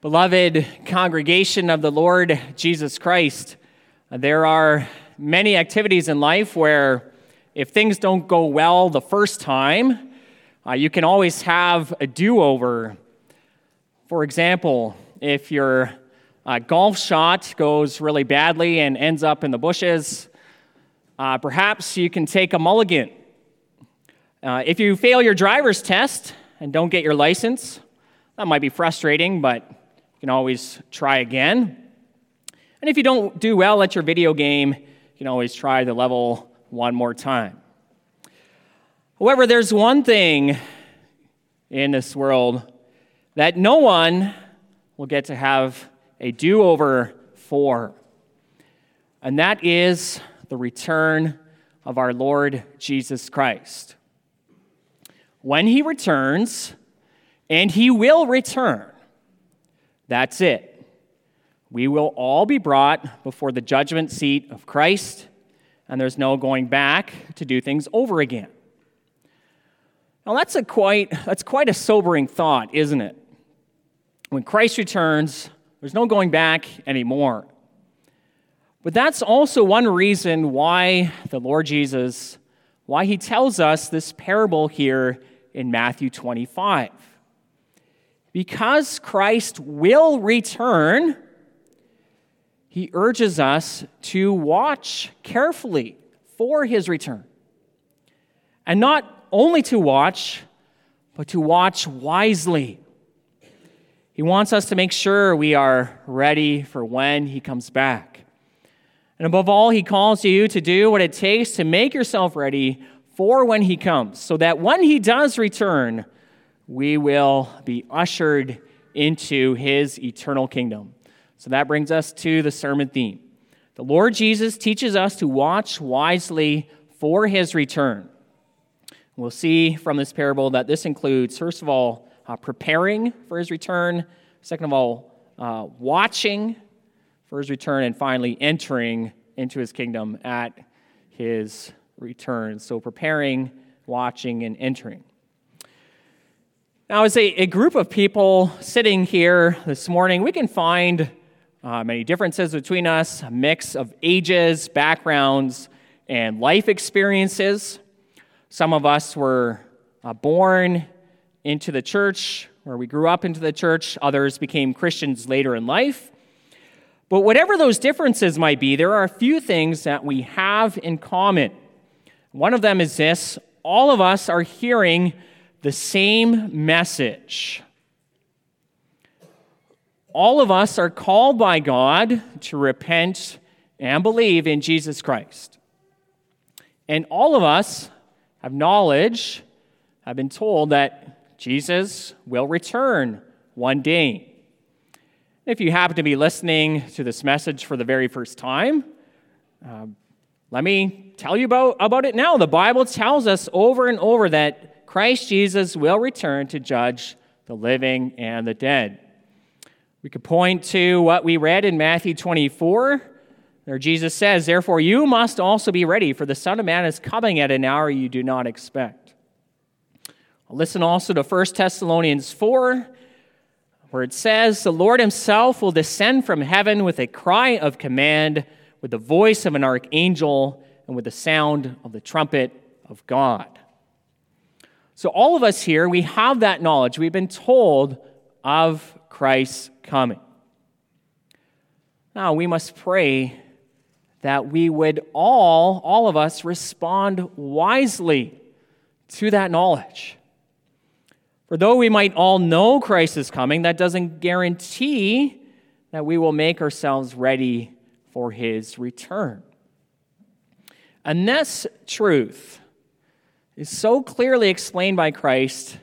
Beloved congregation of the Lord Jesus Christ, there are many activities in life where if things don't go well the first time, uh, you can always have a do over. For example, if your uh, golf shot goes really badly and ends up in the bushes, uh, perhaps you can take a mulligan. Uh, if you fail your driver's test and don't get your license, that might be frustrating, but you can always try again. And if you don't do well at your video game, you can always try the level one more time. However, there's one thing in this world that no one will get to have a do over for, and that is the return of our Lord Jesus Christ. When he returns, and he will return, that's it. We will all be brought before the judgment seat of Christ, and there's no going back to do things over again. Now that's a quite that's quite a sobering thought, isn't it? When Christ returns, there's no going back anymore. But that's also one reason why the Lord Jesus why he tells us this parable here in Matthew 25. Because Christ will return, he urges us to watch carefully for his return. And not only to watch, but to watch wisely. He wants us to make sure we are ready for when he comes back. And above all, he calls you to do what it takes to make yourself ready for when he comes, so that when he does return, we will be ushered into his eternal kingdom. So that brings us to the sermon theme. The Lord Jesus teaches us to watch wisely for his return. We'll see from this parable that this includes, first of all, uh, preparing for his return, second of all, uh, watching for his return, and finally, entering into his kingdom at his return. So, preparing, watching, and entering. Now, as a, a group of people sitting here this morning, we can find uh, many differences between us, a mix of ages, backgrounds, and life experiences. Some of us were uh, born into the church, or we grew up into the church. Others became Christians later in life. But whatever those differences might be, there are a few things that we have in common. One of them is this all of us are hearing the same message. All of us are called by God to repent and believe in Jesus Christ. And all of us have knowledge, have been told that Jesus will return one day. If you happen to be listening to this message for the very first time, uh, let me tell you about, about it now. The Bible tells us over and over that Christ Jesus will return to judge the living and the dead. We could point to what we read in Matthew 24, where Jesus says, Therefore, you must also be ready, for the Son of Man is coming at an hour you do not expect. Listen also to 1 Thessalonians 4, where it says, The Lord himself will descend from heaven with a cry of command, with the voice of an archangel, and with the sound of the trumpet of God. So, all of us here, we have that knowledge. We've been told of Christ's coming. Now, we must pray that we would all, all of us, respond wisely to that knowledge. For though we might all know Christ is coming, that doesn't guarantee that we will make ourselves ready for his return. And this truth is so clearly explained by Christ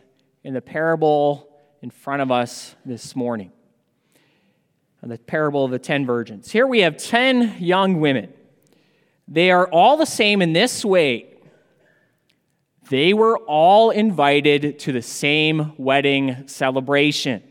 in the parable in front of us this morning. The parable of the ten virgins. Here we have ten young women. They are all the same in this way. They were all invited to the same wedding celebration.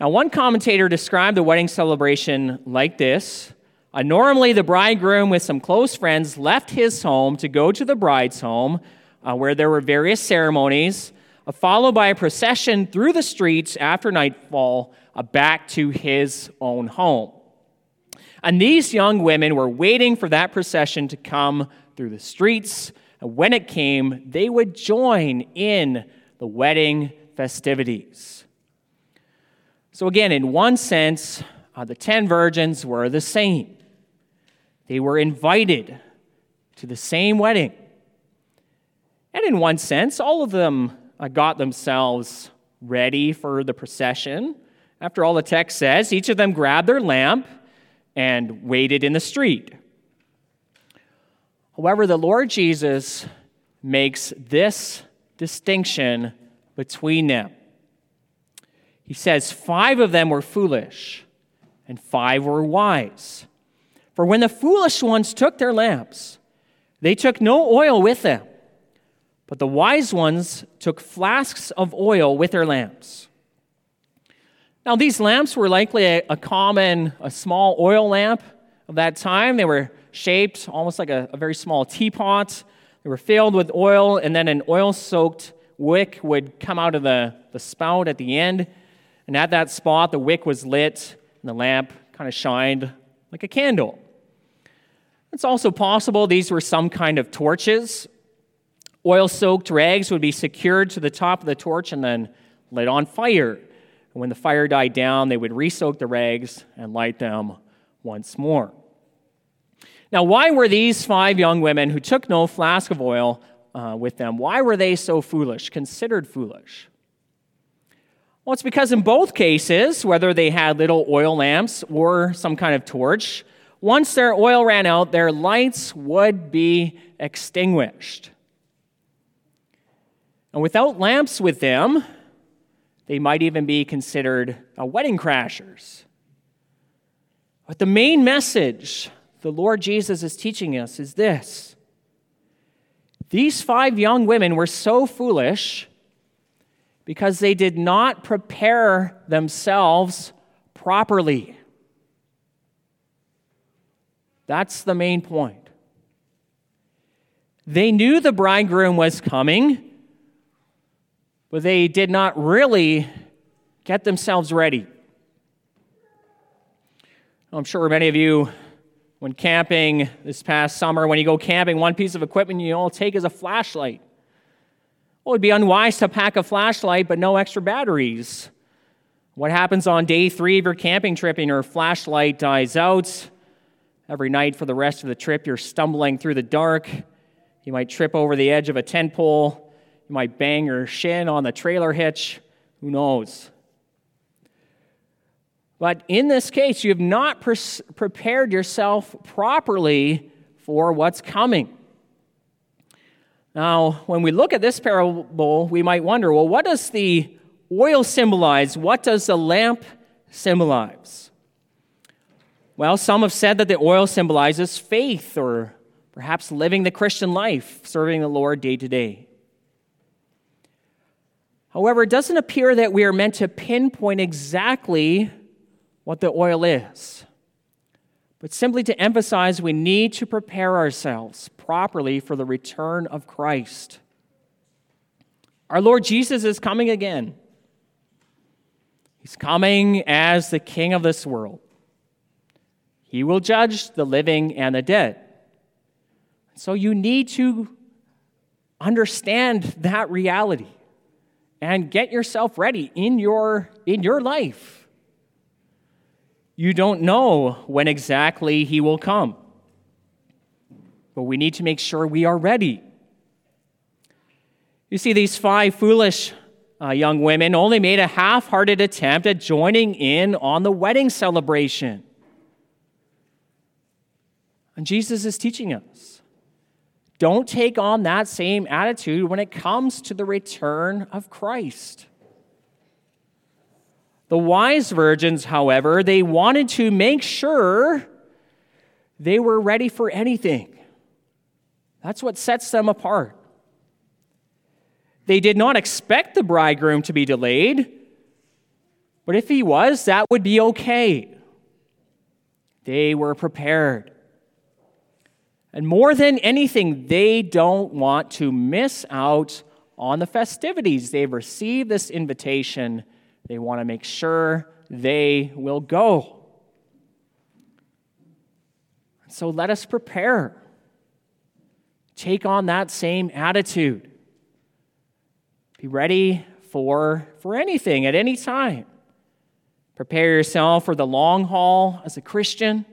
Now, one commentator described the wedding celebration like this uh, normally, the bridegroom, with some close friends, left his home to go to the bride's home, uh, where there were various ceremonies. followed by a procession through the streets after nightfall back to his own home. And these young women were waiting for that procession to come through the streets. And when it came, they would join in the wedding festivities. So, again, in one sense, uh, the ten virgins were the same. They were invited to the same wedding. And in one sense, all of them uh, got themselves ready for the procession. After all, the text says each of them grabbed their lamp and waited in the street. However, the Lord Jesus makes this distinction between them. He says, Five of them were foolish, and five were wise. For when the foolish ones took their lamps, they took no oil with them, but the wise ones took flasks of oil with their lamps. Now, these lamps were likely a, a common, a small oil lamp of that time. They were shaped almost like a, a very small teapot. They were filled with oil, and then an oil soaked wick would come out of the, the spout at the end. And at that spot, the wick was lit, and the lamp kind of shined like a candle. It's also possible these were some kind of torches. Oil soaked rags would be secured to the top of the torch and then lit on fire. And when the fire died down, they would re soak the rags and light them once more. Now, why were these five young women who took no flask of oil uh, with them, why were they so foolish, considered foolish? Well, it's because in both cases, whether they had little oil lamps or some kind of torch, once their oil ran out, their lights would be extinguished. And without lamps with them, they might even be considered wedding crashers. But the main message the Lord Jesus is teaching us is this these five young women were so foolish because they did not prepare themselves properly. That's the main point. They knew the bridegroom was coming, but they did not really get themselves ready. I'm sure many of you, when camping this past summer, when you go camping, one piece of equipment you all take is a flashlight. Well, it would be unwise to pack a flashlight but no extra batteries. What happens on day three of your camping trip and your flashlight dies out? Every night for the rest of the trip, you're stumbling through the dark. You might trip over the edge of a tent pole. You might bang your shin on the trailer hitch. Who knows? But in this case, you have not pre- prepared yourself properly for what's coming. Now, when we look at this parable, we might wonder well, what does the oil symbolize? What does the lamp symbolize? Well, some have said that the oil symbolizes faith or perhaps living the Christian life, serving the Lord day to day. However, it doesn't appear that we are meant to pinpoint exactly what the oil is but simply to emphasize we need to prepare ourselves properly for the return of Christ. Our Lord Jesus is coming again. He's coming as the King of this world. He will judge the living and the dead. So you need to understand that reality and get yourself ready in your, in your life. You don't know when exactly he will come. But we need to make sure we are ready. You see, these five foolish uh, young women only made a half hearted attempt at joining in on the wedding celebration. And Jesus is teaching us don't take on that same attitude when it comes to the return of Christ. The wise virgins, however, they wanted to make sure they were ready for anything. That's what sets them apart. They did not expect the bridegroom to be delayed, but if he was, that would be okay. They were prepared. And more than anything, they don't want to miss out on the festivities. They've received this invitation. They want to make sure they will go. So let us prepare. Take on that same attitude. Be ready for, for anything at any time. Prepare yourself for the long haul as a Christian.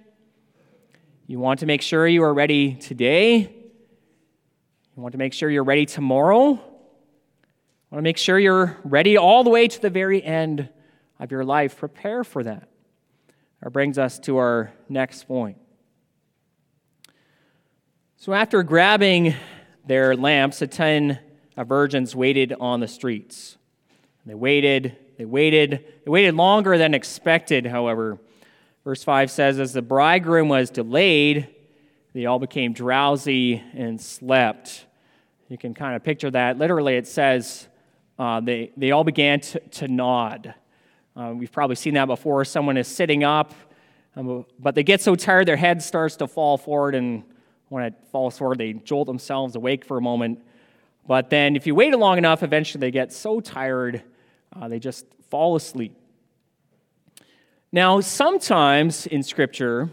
You want to make sure you are ready today. You want to make sure you're ready tomorrow. You want to make sure you're ready all the way to the very end of your life. Prepare for that. That brings us to our next point. So, after grabbing their lamps, the ten virgins waited on the streets. They waited, they waited, they waited longer than expected, however. Verse 5 says, As the bridegroom was delayed, they all became drowsy and slept. You can kind of picture that. Literally, it says uh, they, they all began to, to nod. Uh, we've probably seen that before. Someone is sitting up, um, but they get so tired their head starts to fall forward, and when it falls forward, they jolt themselves awake for a moment. But then, if you wait long enough, eventually they get so tired uh, they just fall asleep. Now, sometimes in Scripture,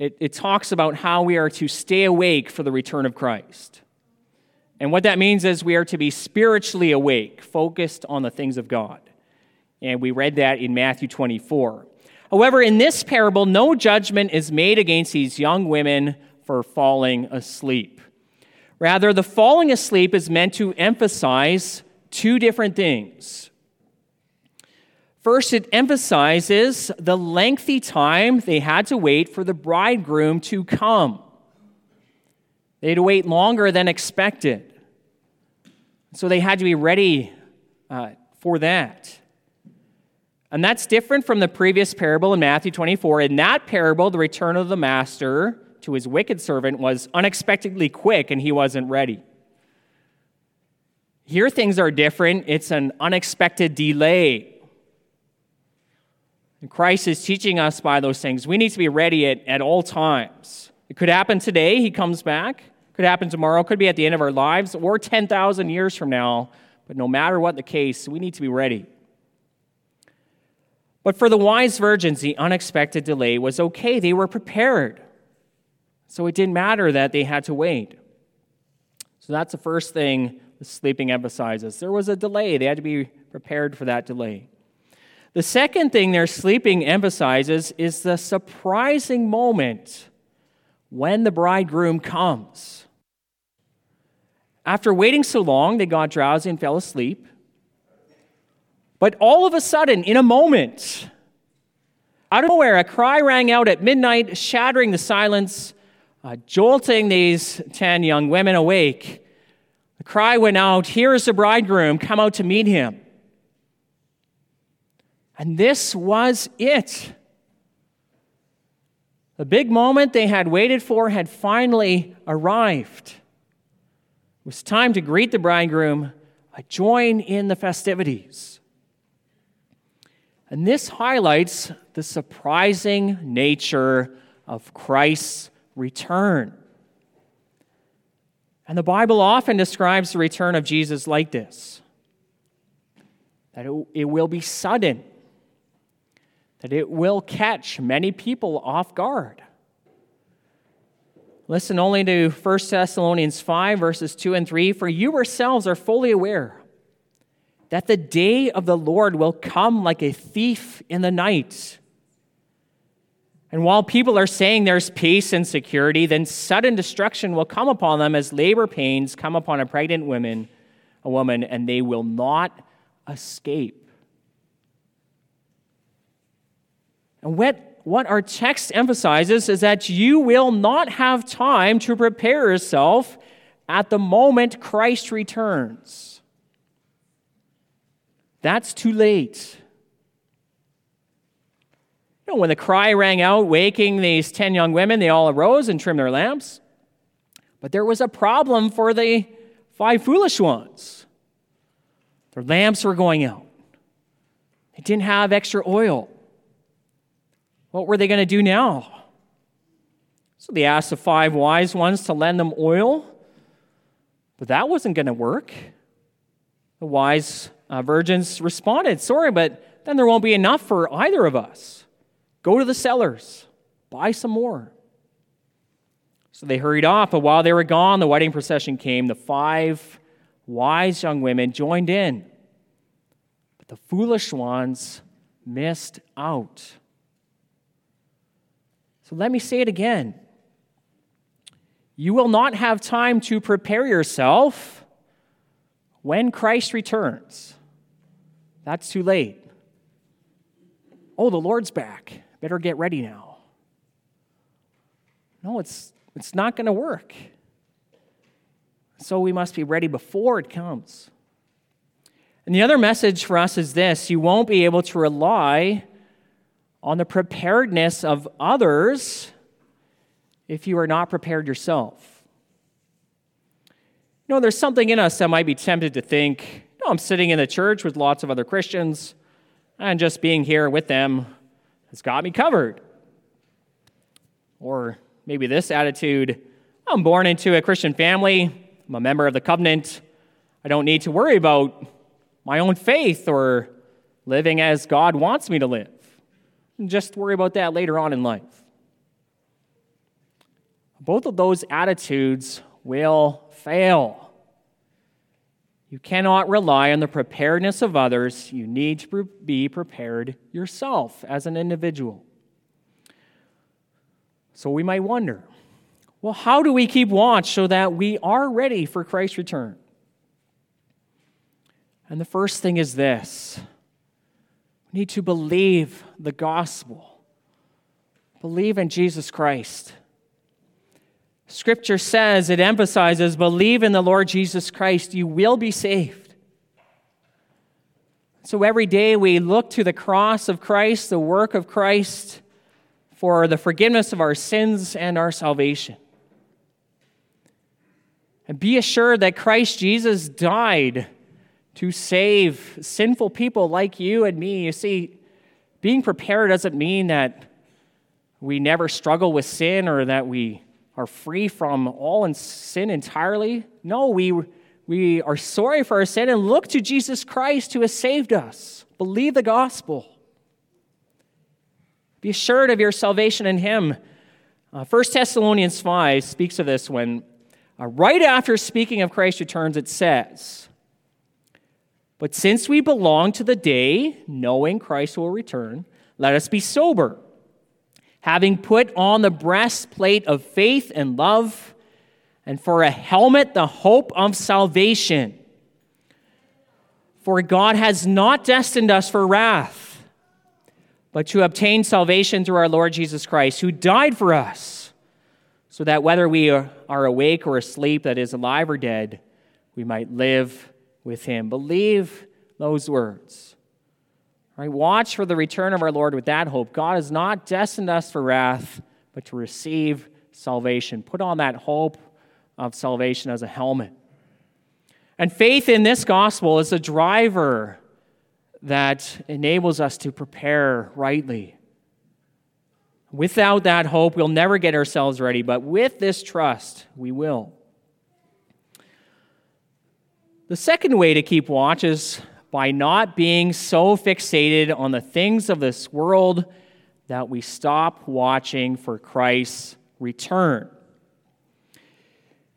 it, it talks about how we are to stay awake for the return of Christ. And what that means is we are to be spiritually awake, focused on the things of God. And we read that in Matthew 24. However, in this parable, no judgment is made against these young women for falling asleep. Rather, the falling asleep is meant to emphasize two different things. First, it emphasizes the lengthy time they had to wait for the bridegroom to come. They had to wait longer than expected. So they had to be ready uh, for that. And that's different from the previous parable in Matthew 24. In that parable, the return of the master to his wicked servant was unexpectedly quick and he wasn't ready. Here, things are different. It's an unexpected delay. And Christ is teaching us by those things. We need to be ready at, at all times. It could happen today, he comes back. Could happen tomorrow, could be at the end of our lives, or 10,000 years from now. But no matter what the case, we need to be ready. But for the wise virgins, the unexpected delay was okay. They were prepared. So it didn't matter that they had to wait. So that's the first thing the sleeping emphasizes. There was a delay, they had to be prepared for that delay. The second thing their sleeping emphasizes is the surprising moment when the bridegroom comes. After waiting so long, they got drowsy and fell asleep. But all of a sudden, in a moment, out of nowhere, a cry rang out at midnight, shattering the silence, uh, jolting these 10 young women awake. The cry went out Here is the bridegroom, come out to meet him. And this was it. The big moment they had waited for had finally arrived. It was time to greet the bridegroom, join in the festivities. And this highlights the surprising nature of Christ's return. And the Bible often describes the return of Jesus like this that it, will be sudden that it will catch many people off guard. Listen only to 1 Thessalonians 5, verses 2 and 3 For you yourselves are fully aware that the day of the Lord will come like a thief in the night. And while people are saying there's peace and security, then sudden destruction will come upon them as labor pains come upon a pregnant woman, a woman, and they will not escape. And what, what our text emphasizes is that you will not have time to prepare yourself at the moment Christ returns. That's too late. You know, when the cry rang out, waking these 10 young women, they all arose and trimmed their lamps. But there was a problem for the five foolish ones. Their lamps were going out, they didn't have extra oil. What were they going to do now? So they asked the five wise ones to lend them oil, but that wasn't going to work. The wise uh, virgins responded, Sorry, but then there won't be enough for either of us. Go to the sellers, buy some more. So they hurried off, but while they were gone, the wedding procession came. The five wise young women joined in, but the foolish ones missed out. So let me say it again. You will not have time to prepare yourself when Christ returns. That's too late. Oh, the Lord's back. Better get ready now. No, it's, it's not going to work. So we must be ready before it comes. And the other message for us is this you won't be able to rely on the preparedness of others if you are not prepared yourself. You know, there's something in us that might be tempted to think, no, I'm sitting in the church with lots of other Christians, and just being here with them has got me covered. Or maybe this attitude I'm born into a Christian family, I'm a member of the covenant, I don't need to worry about my own faith or living as God wants me to live. Just worry about that later on in life. Both of those attitudes will fail. You cannot rely on the preparedness of others. You need to be prepared yourself as an individual. So we might wonder well, how do we keep watch so that we are ready for Christ's return? And the first thing is this we need to believe the gospel, believe in Jesus Christ. Scripture says, it emphasizes, believe in the Lord Jesus Christ, you will be saved. So every day we look to the cross of Christ, the work of Christ, for the forgiveness of our sins and our salvation. And be assured that Christ Jesus died to save sinful people like you and me. You see, being prepared doesn't mean that we never struggle with sin or that we are free from all in sin entirely. No, we, we are sorry for our sin and look to Jesus Christ who has saved us. Believe the gospel. Be assured of your salvation in Him. Uh, 1 Thessalonians 5 speaks of this when, uh, right after speaking of Christ's returns, it says, But since we belong to the day, knowing Christ will return, let us be sober having put on the breastplate of faith and love, and for a helmet, the hope of salvation. For God has not destined us for wrath, but to obtain salvation through our Lord Jesus Christ, who died for us, so that whether we are awake or asleep, that is, alive or dead, we might live with him. Believe those words. Right? Watch for the return of our Lord with that hope. God has not destined us for wrath, but to receive salvation. Put on that hope of salvation as a helmet. And faith in this gospel is a driver that enables us to prepare rightly. Without that hope, we'll never get ourselves ready, but with this trust, we will. The second way to keep watch is by not being so fixated on the things of this world that we stop watching for Christ's return.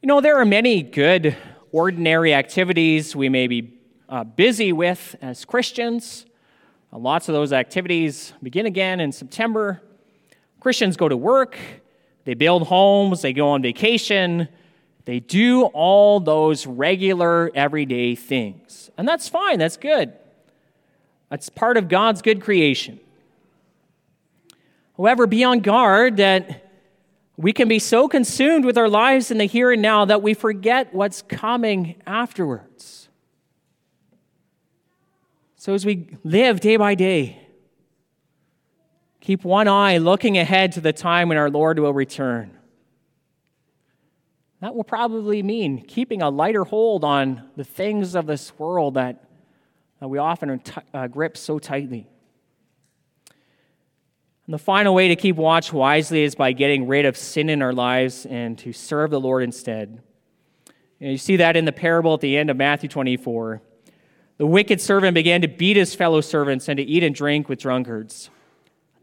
You know, there are many good, ordinary activities we may be uh, busy with as Christians. Uh, lots of those activities begin again in September. Christians go to work, they build homes, they go on vacation, they do all those regular, everyday things. And that's fine, that's good. That's part of God's good creation. However, be on guard that we can be so consumed with our lives in the here and now that we forget what's coming afterwards. So, as we live day by day, keep one eye looking ahead to the time when our Lord will return. That will probably mean keeping a lighter hold on the things of this world that, we often t- uh, grip so tightly. And the final way to keep watch wisely is by getting rid of sin in our lives and to serve the Lord instead. Know, you see that in the parable at the end of Matthew 24. The wicked servant began to beat his fellow servants and to eat and drink with drunkards.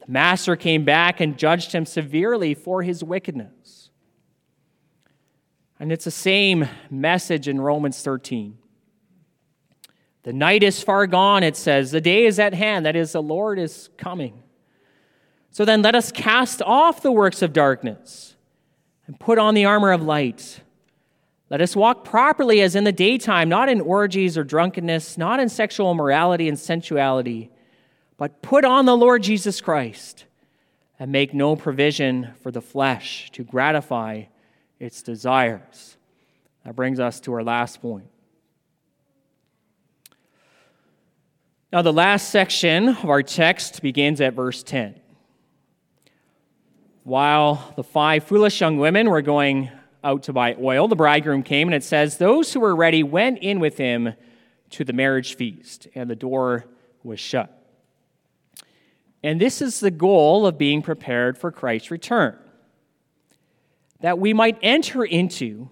The master came back and judged him severely for his wickedness. And it's the same message in Romans 13. The night is far gone, it says. The day is at hand. That is, the Lord is coming. So then let us cast off the works of darkness and put on the armor of light. Let us walk properly as in the daytime, not in orgies or drunkenness, not in sexual immorality and sensuality, but put on the Lord Jesus Christ and make no provision for the flesh to gratify its desires. That brings us to our last point. Now, the last section of our text begins at verse 10. While the five foolish young women were going out to buy oil, the bridegroom came, and it says, Those who were ready went in with him to the marriage feast, and the door was shut. And this is the goal of being prepared for Christ's return that we might enter into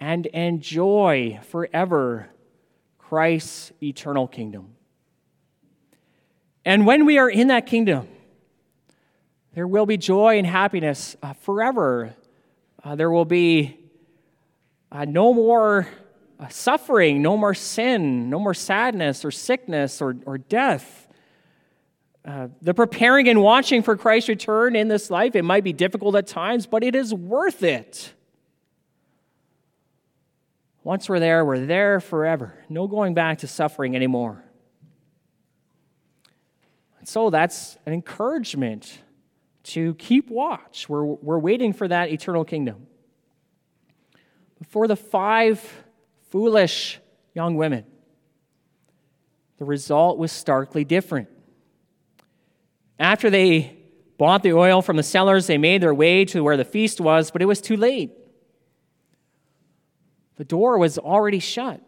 and enjoy forever Christ's eternal kingdom. And when we are in that kingdom, there will be joy and happiness uh, forever. Uh, there will be uh, no more uh, suffering, no more sin, no more sadness or sickness or, or death. Uh, the preparing and watching for Christ's return in this life, it might be difficult at times, but it is worth it. Once we're there, we're there forever. No going back to suffering anymore. And So that's an encouragement to keep watch. We're, we're waiting for that eternal kingdom. For the five foolish young women, the result was starkly different. After they bought the oil from the sellers, they made their way to where the feast was, but it was too late. The door was already shut.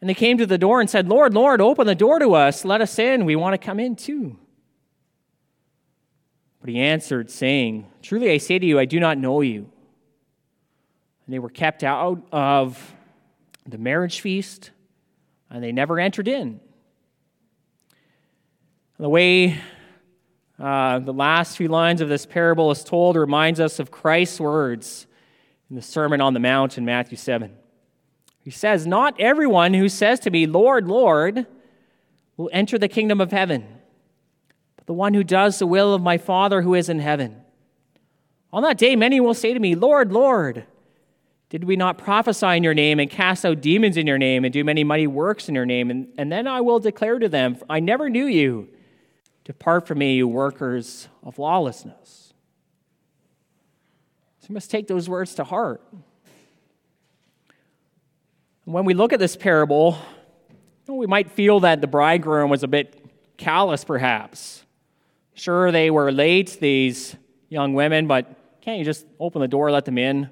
And they came to the door and said, Lord, Lord, open the door to us. Let us in. We want to come in too. But he answered, saying, Truly I say to you, I do not know you. And they were kept out of the marriage feast, and they never entered in. The way uh, the last few lines of this parable is told reminds us of Christ's words in the Sermon on the Mount in Matthew 7. He says, Not everyone who says to me, Lord, Lord, will enter the kingdom of heaven, but the one who does the will of my Father who is in heaven. On that day, many will say to me, Lord, Lord, did we not prophesy in your name and cast out demons in your name and do many mighty works in your name? And, and then I will declare to them, I never knew you. Depart from me, you workers of lawlessness. So you must take those words to heart. When we look at this parable, you know, we might feel that the bridegroom was a bit callous, perhaps. Sure, they were late, these young women, but can't you just open the door, let them in?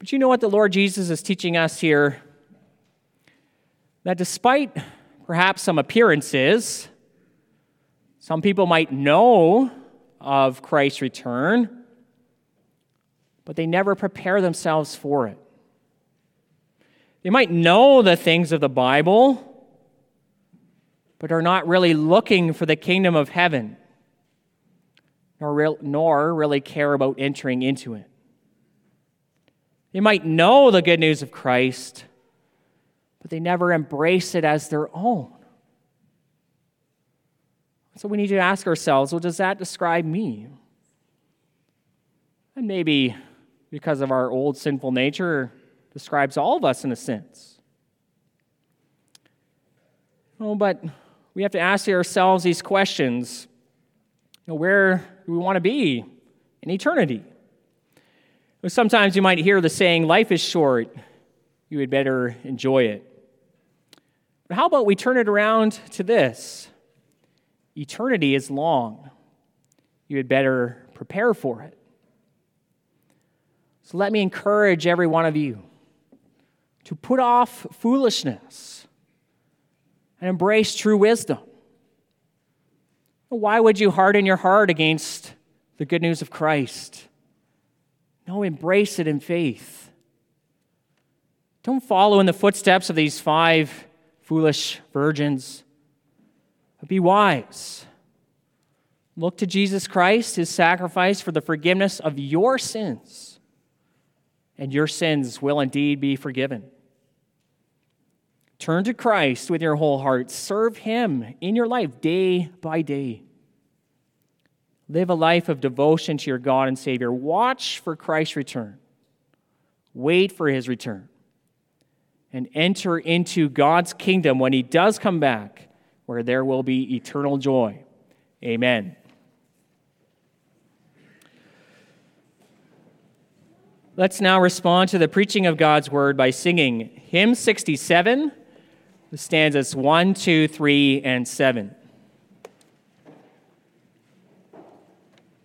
But you know what the Lord Jesus is teaching us here? That despite perhaps some appearances, some people might know of Christ's return, but they never prepare themselves for it. They might know the things of the Bible, but are not really looking for the kingdom of heaven, nor, nor really care about entering into it. They might know the good news of Christ, but they never embrace it as their own. So we need to ask ourselves well, does that describe me? And maybe because of our old sinful nature, describes all of us in a sense. Oh, but we have to ask ourselves these questions. You know, where do we want to be in eternity? Sometimes you might hear the saying, life is short, you had better enjoy it. But how about we turn it around to this? Eternity is long, you had better prepare for it. So let me encourage every one of you to put off foolishness and embrace true wisdom. Why would you harden your heart against the good news of Christ? No, embrace it in faith. Don't follow in the footsteps of these five foolish virgins, be wise. Look to Jesus Christ, his sacrifice for the forgiveness of your sins, and your sins will indeed be forgiven. Turn to Christ with your whole heart. Serve him in your life day by day. Live a life of devotion to your God and Savior. Watch for Christ's return. Wait for his return. And enter into God's kingdom when he does come back, where there will be eternal joy. Amen. Let's now respond to the preaching of God's word by singing hymn 67, stanzas 1, 2, 3, and 7.